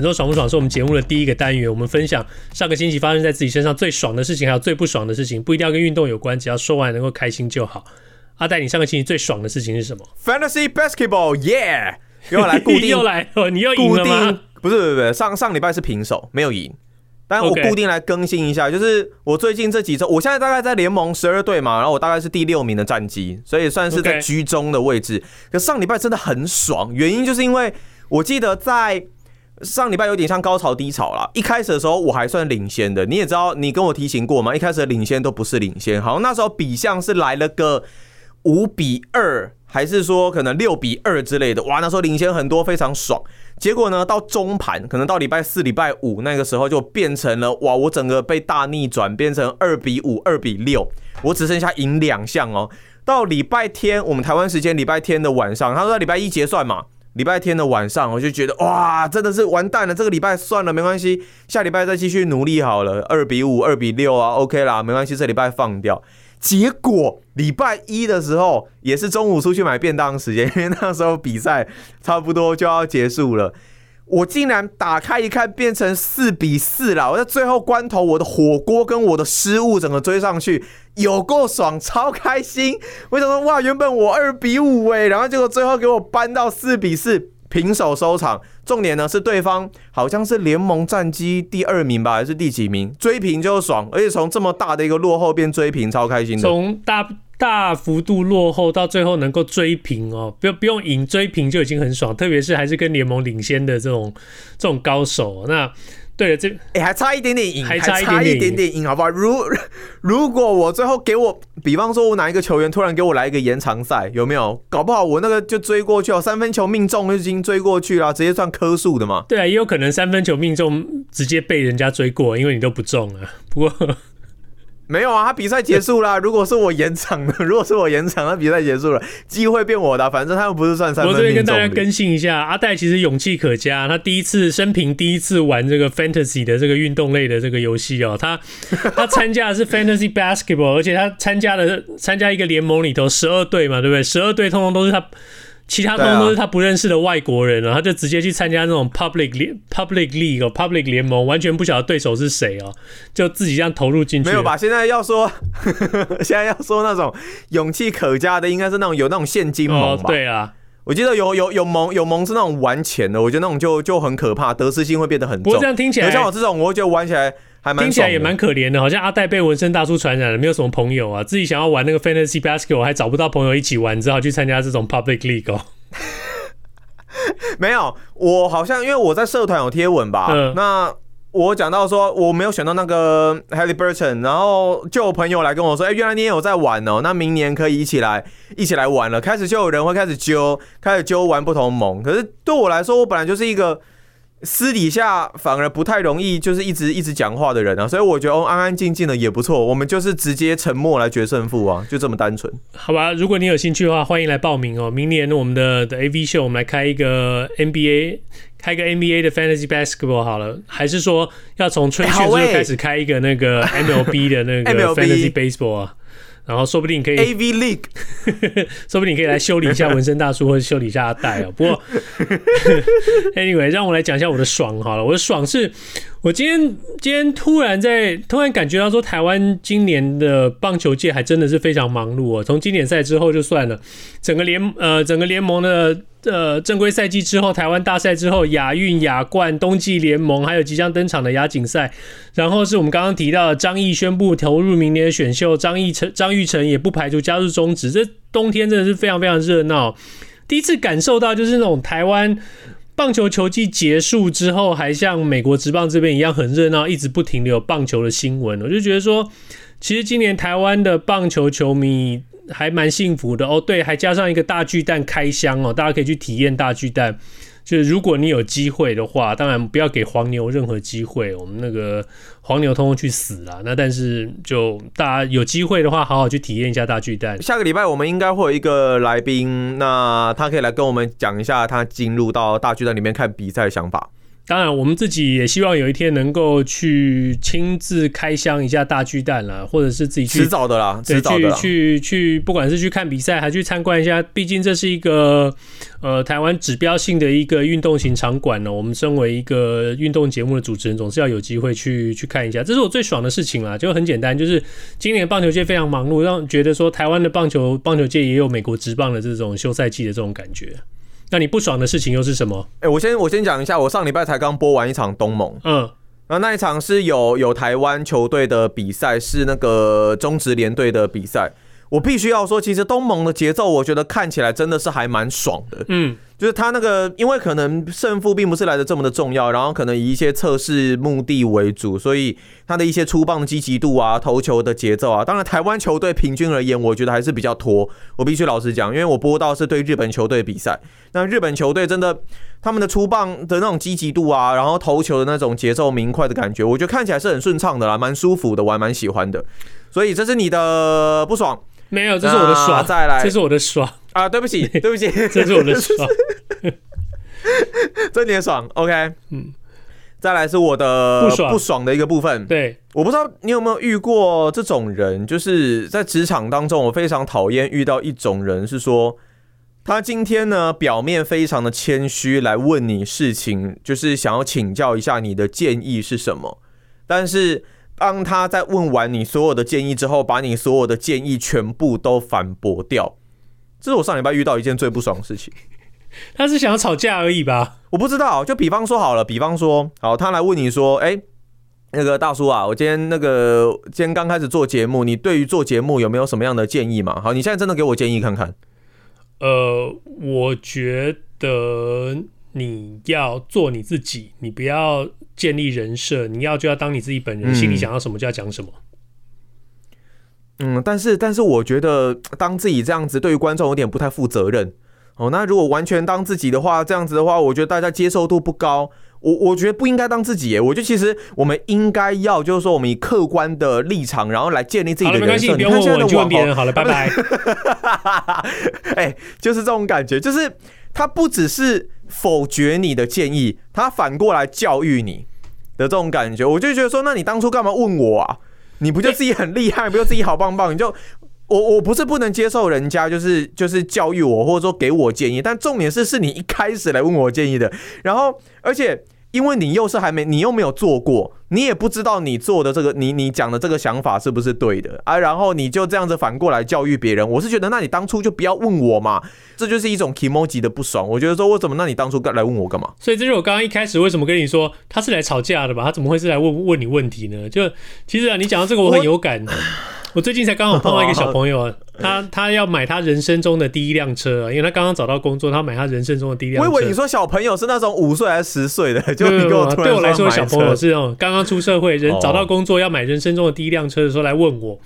本周爽不爽是我们节目的第一个单元，我们分享上个星期发生在自己身上最爽的事情，还有最不爽的事情，不一定要跟运动有关，只要说完能够开心就好。阿戴，你上个星期最爽的事情是什么？Fantasy Basketball，Yeah，又来固定，又来，哦，你又赢了吗？不是，不是，不是，上上礼拜是平手，没有赢，但我固定来更新一下.就是我最近这几周，我现在大概在联盟十二队嘛，然后我大概是第六名的战绩，所以算是在居中的位置。可上礼拜真的很爽，原因就是因为我记得在。上礼拜有点像高潮低潮啦，一开始的时候我还算领先的，你也知道，你跟我提醒过吗？一开始的领先都不是领先，好像那时候比项是来了个五比二，还是说可能六比二之类的，哇，那时候领先很多，非常爽。结果呢，到中盘，可能到礼拜四、礼拜五那个时候就变成了，哇，我整个被大逆转，变成二比五、二比六，我只剩下赢两项哦。到礼拜天，我们台湾时间礼拜天的晚上，他说礼拜一结算嘛。礼拜天的晚上，我就觉得哇，真的是完蛋了。这个礼拜算了，没关系，下礼拜再继续努力好了。二比五，二比六啊，OK 啦，没关系，这礼拜放掉。结果礼拜一的时候，也是中午出去买便当时间，因为那时候比赛差不多就要结束了。我竟然打开一看，变成四比四了。我在最后关头，我的火锅跟我的失误整个追上去，有够爽，超开心。我想说，哇，原本我二比五哎，然后结果最后给我扳到四比四，平手收场。重点呢是对方好像是联盟战绩第二名吧，还是第几名？追平就爽，而且从这么大的一个落后变追平，超开心的。从大。大幅度落后到最后能够追平哦，不不用赢追平就已经很爽，特别是还是跟联盟领先的这种这种高手。那对了，这哎、欸、还差一点点赢，还差一点点赢，好不好？如如果我最后给我，比方说我哪一个球员突然给我来一个延长赛，有没有？搞不好我那个就追过去哦，三分球命中就已经追过去了，直接算颗数的嘛。对啊，也有可能三分球命中直接被人家追过，因为你都不中啊。不过。没有啊，他比赛结束啦。如果是我延长的，如果是我延长，那比赛结束了，机会变我的。反正他们不是算三分。我这边跟大家更新一下，阿戴其实勇气可嘉。他第一次生平第一次玩这个 fantasy 的这个运动类的这个游戏哦，他 他参加的是 fantasy basketball，而且他参加的参加一个联盟里头十二队嘛，对不对？十二队通通都是他。其他都都是他不认识的外国人了，他就直接去参加那种 public public league 哦，public 联盟，完全不晓得对手是谁哦，就自己这样投入进去。没有吧？现在要说，现在要说那种勇气可嘉的，应该是那种有那种现金盟吧？对啊，我记得有有有盟有盟是那种玩钱的，我觉得那种就就很可怕，得失心会变得很重。不过这样听起来，像我这种，我觉得玩起来。听起来也蛮可怜的，好像阿戴被纹身大叔传染了，没有什么朋友啊，自己想要玩那个 fantasy basketball 还找不到朋友一起玩，只好去参加这种 public league 哦。没有，我好像因为我在社团有贴文吧，嗯、那我讲到说我没有选到那个 Haliburton，然后就有朋友来跟我说，哎、欸，原来你也有在玩哦，那明年可以一起来一起来玩了。开始就有人会开始揪，开始揪玩不同盟。可是对我来说，我本来就是一个。私底下反而不太容易，就是一直一直讲话的人啊，所以我觉得哦，安安静静的也不错。我们就是直接沉默来决胜负啊，就这么单纯。好吧，如果你有兴趣的话，欢迎来报名哦。明年我们的的 AV 秀，我们来开一个 NBA，开个 NBA 的 Fantasy Basketball 好了，还是说要从春训就开始开一个那个 MLB 的那个 Fantasy Baseball 啊？然后说不定可以 AV League，说不定可以来修理一下纹身大叔，或者修理一下阿戴哦。不过 Anyway，让我来讲一下我的爽好了。我的爽是，我今天今天突然在突然感觉到说，台湾今年的棒球界还真的是非常忙碌哦。从经典赛之后就算了，整个联呃整个联盟的。呃，正规赛季之后，台湾大赛之后，亚运、亚冠、冬季联盟，还有即将登场的亚锦赛，然后是我们刚刚提到的张毅宣布投入明年的选秀，张毅成、张玉成也不排除加入中职。这冬天真的是非常非常热闹，第一次感受到就是那种台湾棒球球季结束之后，还像美国职棒这边一样很热闹，一直不停的有棒球的新闻。我就觉得说，其实今年台湾的棒球球迷。还蛮幸福的哦，对，还加上一个大巨蛋开箱哦，大家可以去体验大巨蛋。就是如果你有机会的话，当然不要给黄牛任何机会，我们那个黄牛通通去死啊！那但是就大家有机会的话，好好去体验一下大巨蛋。下个礼拜我们应该会有一个来宾，那他可以来跟我们讲一下他进入到大巨蛋里面看比赛的想法。当然，我们自己也希望有一天能够去亲自开箱一下大巨蛋啦，或者是自己去迟早的啦，对，迟早的，去去去，不管是去看比赛，还去参观一下，毕竟这是一个呃台湾指标性的一个运动型场馆呢。我们身为一个运动节目的主持人，总是要有机会去去看一下，这是我最爽的事情啦。就很简单，就是今年棒球界非常忙碌，让觉得说台湾的棒球棒球界也有美国职棒的这种休赛季的这种感觉。那你不爽的事情又是什么？哎、欸，我先我先讲一下，我上礼拜才刚播完一场东盟，嗯，然后那一场是有有台湾球队的比赛，是那个中职联队的比赛。我必须要说，其实东盟的节奏，我觉得看起来真的是还蛮爽的。嗯，就是他那个，因为可能胜负并不是来的这么的重要，然后可能以一些测试目的为主，所以他的一些出棒的积极度啊、投球的节奏啊，当然台湾球队平均而言，我觉得还是比较拖。我必须老实讲，因为我播到是对日本球队比赛，那日本球队真的他们的出棒的那种积极度啊，然后投球的那种节奏明快的感觉，我觉得看起来是很顺畅的啦，蛮舒服的，我还蛮喜欢的。所以这是你的不爽。没有，这是我的爽。再来，这是我的爽啊！对不起，对不起，这是我的爽。这你的爽，OK。嗯，再来是我的不爽不爽的一个部分。对，我不知道你有没有遇过这种人，就是在职场当中，我非常讨厌遇到一种人，是说他今天呢表面非常的谦虚来问你事情，就是想要请教一下你的建议是什么，但是。当他在问完你所有的建议之后，把你所有的建议全部都反驳掉，这是我上礼拜遇到一件最不爽的事情。他是想要吵架而已吧？我不知道。就比方说好了，比方说，好，他来问你说，哎、欸，那个大叔啊，我今天那个今天刚开始做节目，你对于做节目有没有什么样的建议嘛？好，你现在真的给我建议看看。呃，我觉得。你要做你自己，你不要建立人设，你要就要当你自己本人，心里想要什么就要讲什么。嗯，但是但是我觉得当自己这样子对于观众有点不太负责任哦。那如果完全当自己的话，这样子的话，我觉得大家接受度不高。我我觉得不应该当自己耶，我觉得其实我们应该要就是说，我们以客观的立场，然后来建立自己的人设。你不用问我，就问别人好了，拜拜。哎，就是这种感觉，就是他不只是。否决你的建议，他反过来教育你的这种感觉，我就觉得说，那你当初干嘛问我啊？你不就自己很厉害，不就自己好棒棒？你就 我我不是不能接受人家就是就是教育我，或者说给我建议，但重点是是你一开始来问我建议的，然后而且。因为你又是还没，你又没有做过，你也不知道你做的这个，你你讲的这个想法是不是对的啊？然后你就这样子反过来教育别人，我是觉得，那你当初就不要问我嘛，这就是一种 k moji 的不爽。我觉得说，我怎么，那你当初来问我干嘛？所以这是我刚刚一开始为什么跟你说他是来吵架的吧？他怎么会是来问问你问题呢？就其实啊，你讲到这个我很有感。我最近才刚好碰到一个小朋友，他他要买他人生中的第一辆车，因为他刚刚找到工作，他买他人生中的第一辆车。我以为你说小朋友是那种五岁还是十岁的，就你给我对我来说，小朋友是那种刚刚出社会，人找到工作要买人生中的第一辆车的时候来问我。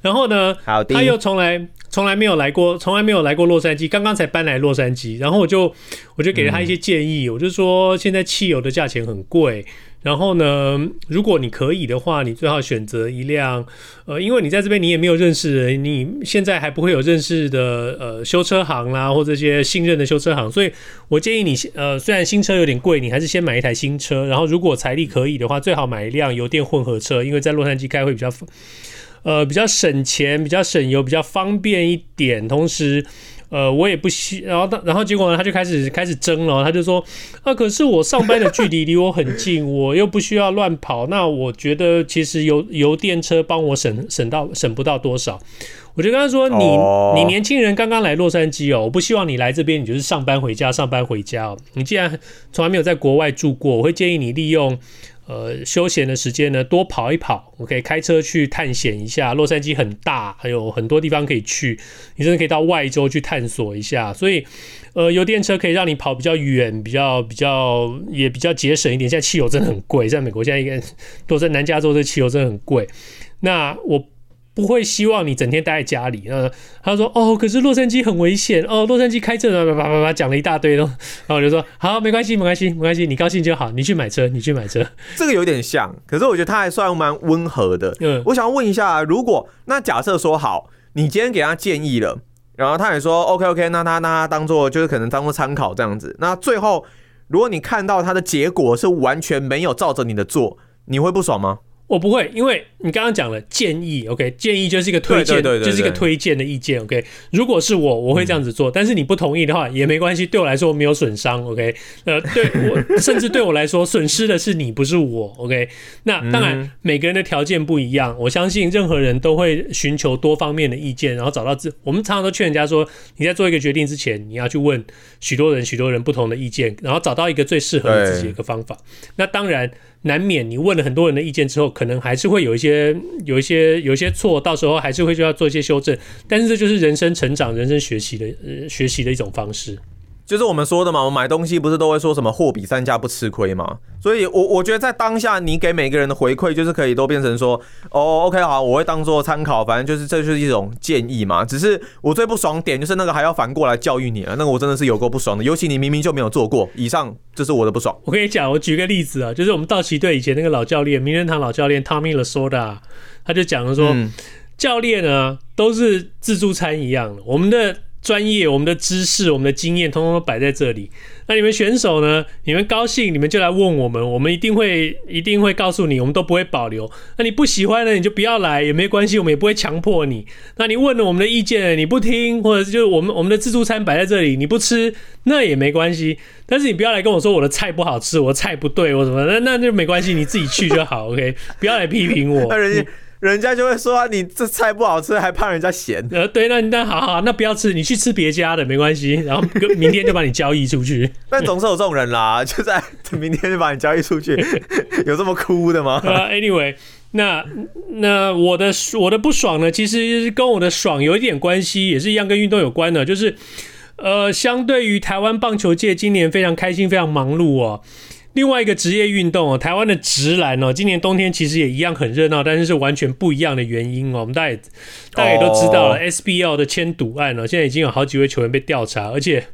然后呢，他又从来从来没有来过，从来没有来过洛杉矶，刚刚才搬来洛杉矶。然后我就我就给了他一些建议，我就说现在汽油的价钱很贵。然后呢，如果你可以的话，你最好选择一辆，呃，因为你在这边你也没有认识人，你现在还不会有认识的呃修车行啦，或这些信任的修车行，所以我建议你，呃，虽然新车有点贵，你还是先买一台新车。然后如果财力可以的话，最好买一辆油电混合车，因为在洛杉矶开会比较，呃，比较省钱，比较省油，比较方便一点，同时。呃，我也不希，然后他，然后结果呢，他就开始开始争了。他就说，啊，可是我上班的距离离我很近，我又不需要乱跑。那我觉得其实油油电车帮我省省到省不到多少。我就跟他说，你你年轻人刚刚来洛杉矶哦，我不希望你来这边，你就是上班回家，上班回家哦。你既然从来没有在国外住过，我会建议你利用。呃，休闲的时间呢，多跑一跑，我可以开车去探险一下。洛杉矶很大，还有很多地方可以去，你甚至可以到外州去探索一下。所以，呃，油电车可以让你跑比较远，比较比较也比较节省一点。现在汽油真的很贵，在美国现在应该 都在南加州，这汽油真的很贵。那我不会希望你整天待在家里。呃，他说哦，可是洛杉矶很危险哦，洛杉矶开车叭叭叭叭讲了一大堆咯。然后我就说好，没关系，没关系，没关系，你高兴就好，你去买车，你去买车。这个有点像，可是我觉得他还算蛮温和的。嗯，我想要问一下，如果那假设说好，你今天给他建议了，然后他也说 OK OK，那他那他当做就是可能当做参考这样子。那最后如果你看到他的结果是完全没有照着你的做，你会不爽吗？我不会，因为你刚刚讲了建议，OK，建议就是一个推荐，就是一个推荐的意见，OK。如果是我，我会这样子做，嗯、但是你不同意的话也没关系，对我来说没有损伤，OK。呃，对我 甚至对我来说损失的是你，不是我，OK。那当然每个人的条件不一样，我相信任何人都会寻求多方面的意见，然后找到自。我们常常都劝人家说，你在做一个决定之前，你要去问许多人、许多人不同的意见，然后找到一个最适合你自己的一个方法。那当然。难免你问了很多人的意见之后，可能还是会有一些、有一些、有一些错，到时候还是会需要做一些修正。但是这就是人生成长、人生学习的、呃、学习的一种方式。就是我们说的嘛，我们买东西不是都会说什么货比三家不吃亏嘛？所以我，我我觉得在当下，你给每个人的回馈，就是可以都变成说，哦，OK，好，我会当做参考，反正就是这就是一种建议嘛。只是我最不爽点就是那个还要反过来教育你了，那个我真的是有够不爽的。尤其你明明就没有做过，以上这是我的不爽。我跟你讲，我举个例子啊，就是我们道奇队以前那个老教练，名人堂老教练 Tommy Lasorda，他就讲了说，嗯、教练呢都是自助餐一样的，我们的。专业，我们的知识，我们的经验，通通都摆在这里。那你们选手呢？你们高兴，你们就来问我们，我们一定会，一定会告诉你，我们都不会保留。那你不喜欢呢，你就不要来，也没关系，我们也不会强迫你。那你问了我们的意见，你不听，或者是就是我们我们的自助餐摆在这里，你不吃，那也没关系。但是你不要来跟我说我的菜不好吃，我的菜不对，我什么，那那就没关系，你自己去就好，OK？不要来批评我。就会说、啊、你这菜不好吃，还怕人家嫌。呃，对，那那好好，那不要吃，你去吃别家的没关系。然后 明天就把你交易出去。但总是有这种人啦，就在明天就把你交易出去，有这么哭的吗？呃、uh,，Anyway，那那我的我的不爽呢，其实跟我的爽有一点关系，也是一样跟运动有关的，就是呃，相对于台湾棒球界今年非常开心、非常忙碌哦。另外一个职业运动哦，台湾的直篮哦，今年冬天其实也一样很热闹，但是是完全不一样的原因哦。我们大家也大家也都知道了，SBL 的签赌案哦，现在已经有好几位球员被调查，而且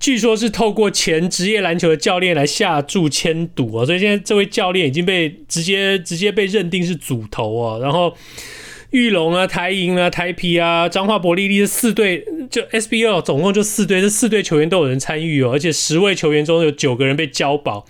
据说是透过前职业篮球的教练来下注签赌哦，所以现在这位教练已经被直接直接被认定是组头哦，然后。裕隆啊，台银啊，台皮啊，彰化伯利利这四队，就 SBL 总共就四队，这四队球员都有人参与哦，而且十位球员中有九个人被交保。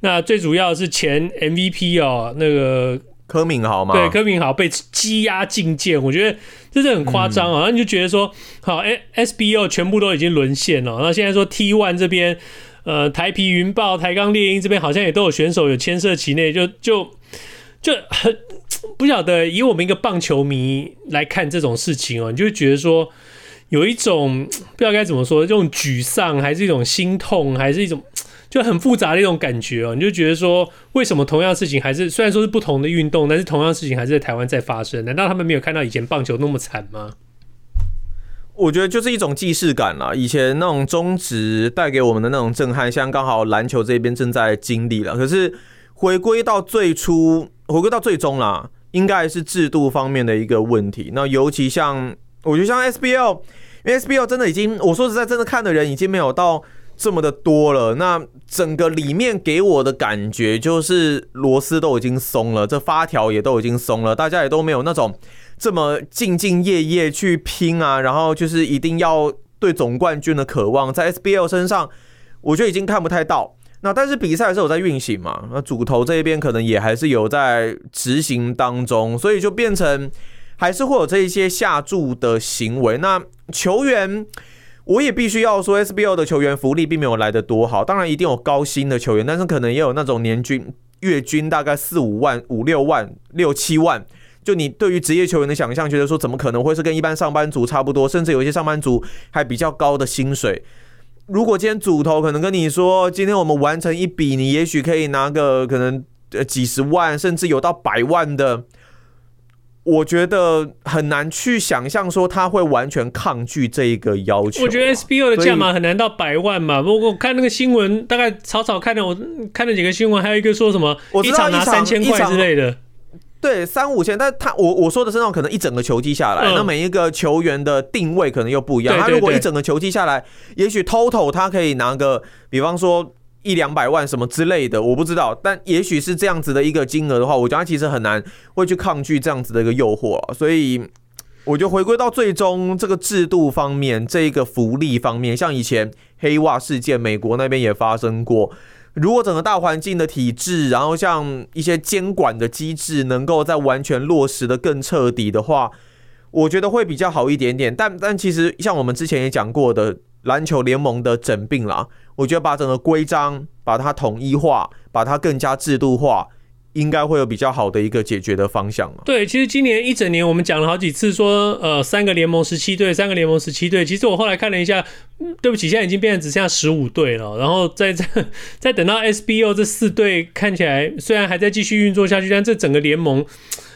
那最主要的是前 MVP 哦，那个柯敏豪嘛，对，柯敏豪被羁押禁见，我觉得这是很夸张啊。那、嗯、你就觉得说，好，哎，SBO 全部都已经沦陷了。那现在说 T One 这边，呃，台皮云豹、台钢猎鹰这边好像也都有选手有牵涉其内，就就就很。不晓得以我们一个棒球迷来看这种事情哦，你就觉得说有一种不知道该怎么说，这种沮丧，还是一种心痛，还是一种就很复杂的一种感觉哦。你就觉得说，为什么同样事情还是虽然说是不同的运动，但是同样事情还是在台湾在发生？难道他们没有看到以前棒球那么惨吗？我觉得就是一种既视感啦。以前那种中职带给我们的那种震撼，现在刚好篮球这边正在经历了。可是回归到最初。回归到最终啦，应该是制度方面的一个问题。那尤其像，我觉得像 SBL，因为 SBL 真的已经，我说实在，真的看的人已经没有到这么的多了。那整个里面给我的感觉就是螺丝都已经松了，这发条也都已经松了，大家也都没有那种这么兢兢业业去拼啊，然后就是一定要对总冠军的渴望，在 SBL 身上，我觉得已经看不太到。那但是比赛是有在运行嘛？那主投这一边可能也还是有在执行当中，所以就变成还是会有这一些下注的行为。那球员，我也必须要说，SBL 的球员福利并没有来得多好。当然一定有高薪的球员，但是可能也有那种年均月均大概四五万、五六万、六七万。就你对于职业球员的想象，觉得说怎么可能会是跟一般上班族差不多，甚至有一些上班族还比较高的薪水。如果今天主投可能跟你说，今天我们完成一笔，你也许可以拿个可能呃几十万，甚至有到百万的，我觉得很难去想象说他会完全抗拒这一个要求。我觉得 SBO 的价码很难到百万嘛。不过我看那个新闻，大概草草看了，我看了几个新闻，还有一个说什么一场拿三千块之类的。对，三五千，但他我我说的是那种可能一整个球季下来，嗯、那每一个球员的定位可能又不一样。他如果一整个球季下来，也许 total 他可以拿个，比方说一两百万什么之类的，我不知道。但也许是这样子的一个金额的话，我觉得他其实很难会去抗拒这样子的一个诱惑啊。所以我就回归到最终这个制度方面，这一个福利方面，像以前黑袜事件，美国那边也发生过。如果整个大环境的体制，然后像一些监管的机制，能够在完全落实的更彻底的话，我觉得会比较好一点点。但但其实像我们之前也讲过的篮球联盟的整并啦，我觉得把整个规章把它统一化，把它更加制度化。应该会有比较好的一个解决的方向嘛？对，其实今年一整年我们讲了好几次说，呃，三个联盟十七队，三个联盟十七队。其实我后来看了一下，对不起，现在已经变成只剩下十五队了。然后在 这再等到 SBO 这四队看起来虽然还在继续运作下去，但这整个联盟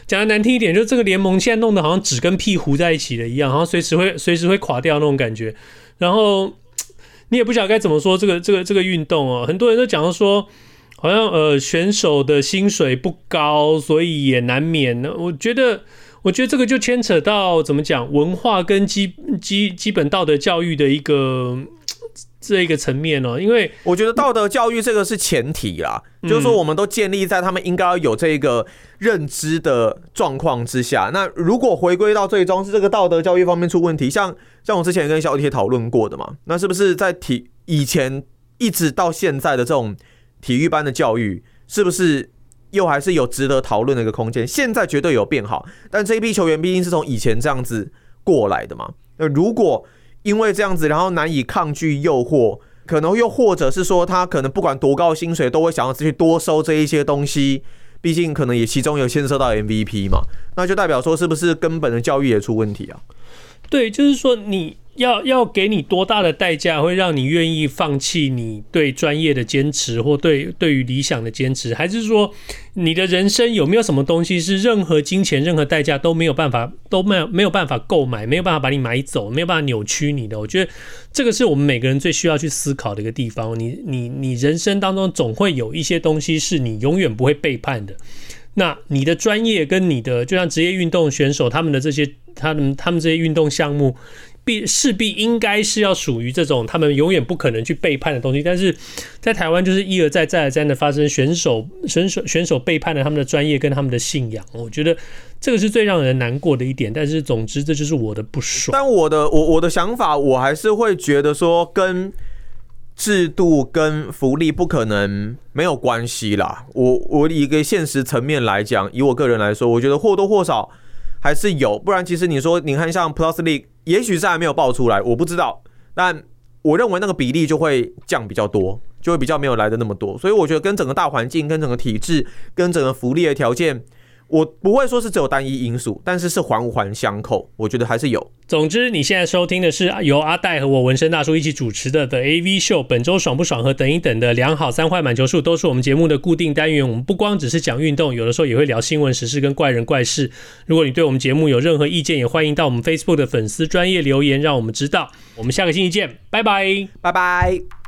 讲的难听一点，就这个联盟现在弄得好像纸跟屁糊在一起了一样，好像随时会随时会垮掉那种感觉。然后你也不晓得该怎么说这个这个这个运动哦，很多人都讲说。好像呃选手的薪水不高，所以也难免呢。我觉得，我觉得这个就牵扯到怎么讲文化跟基基基本道德教育的一个这一个层面哦。因为我觉得道德教育这个是前提啦，嗯、就是说我们都建立在他们应该要有这个认知的状况之下。那如果回归到最终是这个道德教育方面出问题，像像我之前跟小铁讨论过的嘛，那是不是在体以前一直到现在的这种。体育班的教育是不是又还是有值得讨论的一个空间？现在绝对有变好，但这批球员毕竟是从以前这样子过来的嘛。那如果因为这样子，然后难以抗拒诱惑，可能又或者是说他可能不管多高薪水，都会想要去多收这一些东西。毕竟可能也其中有牵涉到 MVP 嘛，那就代表说是不是根本的教育也出问题啊？对，就是说你。要要给你多大的代价，会让你愿意放弃你对专业的坚持，或对对于理想的坚持？还是说，你的人生有没有什么东西是任何金钱、任何代价都没有办法、都没有没有办法购买、没有办法把你买走、没有办法扭曲你的？我觉得这个是我们每个人最需要去思考的一个地方。你你你人生当中总会有一些东西是你永远不会背叛的。那你的专业跟你的，就像职业运动选手他们的这些，他们他们这些运动项目。必势必应该是要属于这种他们永远不可能去背叛的东西，但是在台湾就是一而再再而三的发生选手选手选手背叛了他们的专业跟他们的信仰，我觉得这个是最让人难过的一点。但是总之这就是我的不爽。但我的我我的想法，我还是会觉得说跟制度跟福利不可能没有关系啦。我我以一个现实层面来讲，以我个人来说，我觉得或多或少还是有。不然其实你说你看像 Plus League。也许是还没有爆出来，我不知道。但我认为那个比例就会降比较多，就会比较没有来的那么多。所以我觉得跟整个大环境、跟整个体制、跟整个福利的条件。我不会说是只有单一因素，但是是环环相扣，我觉得还是有。总之，你现在收听的是由阿戴和我纹身大叔一起主持的 The AV Show。本周爽不爽和等一等的良好三坏满球数都是我们节目的固定单元。我们不光只是讲运动，有的时候也会聊新闻时事跟怪人怪事。如果你对我们节目有任何意见，也欢迎到我们 Facebook 的粉丝专业留言，让我们知道。我们下个星期见，拜拜，拜拜。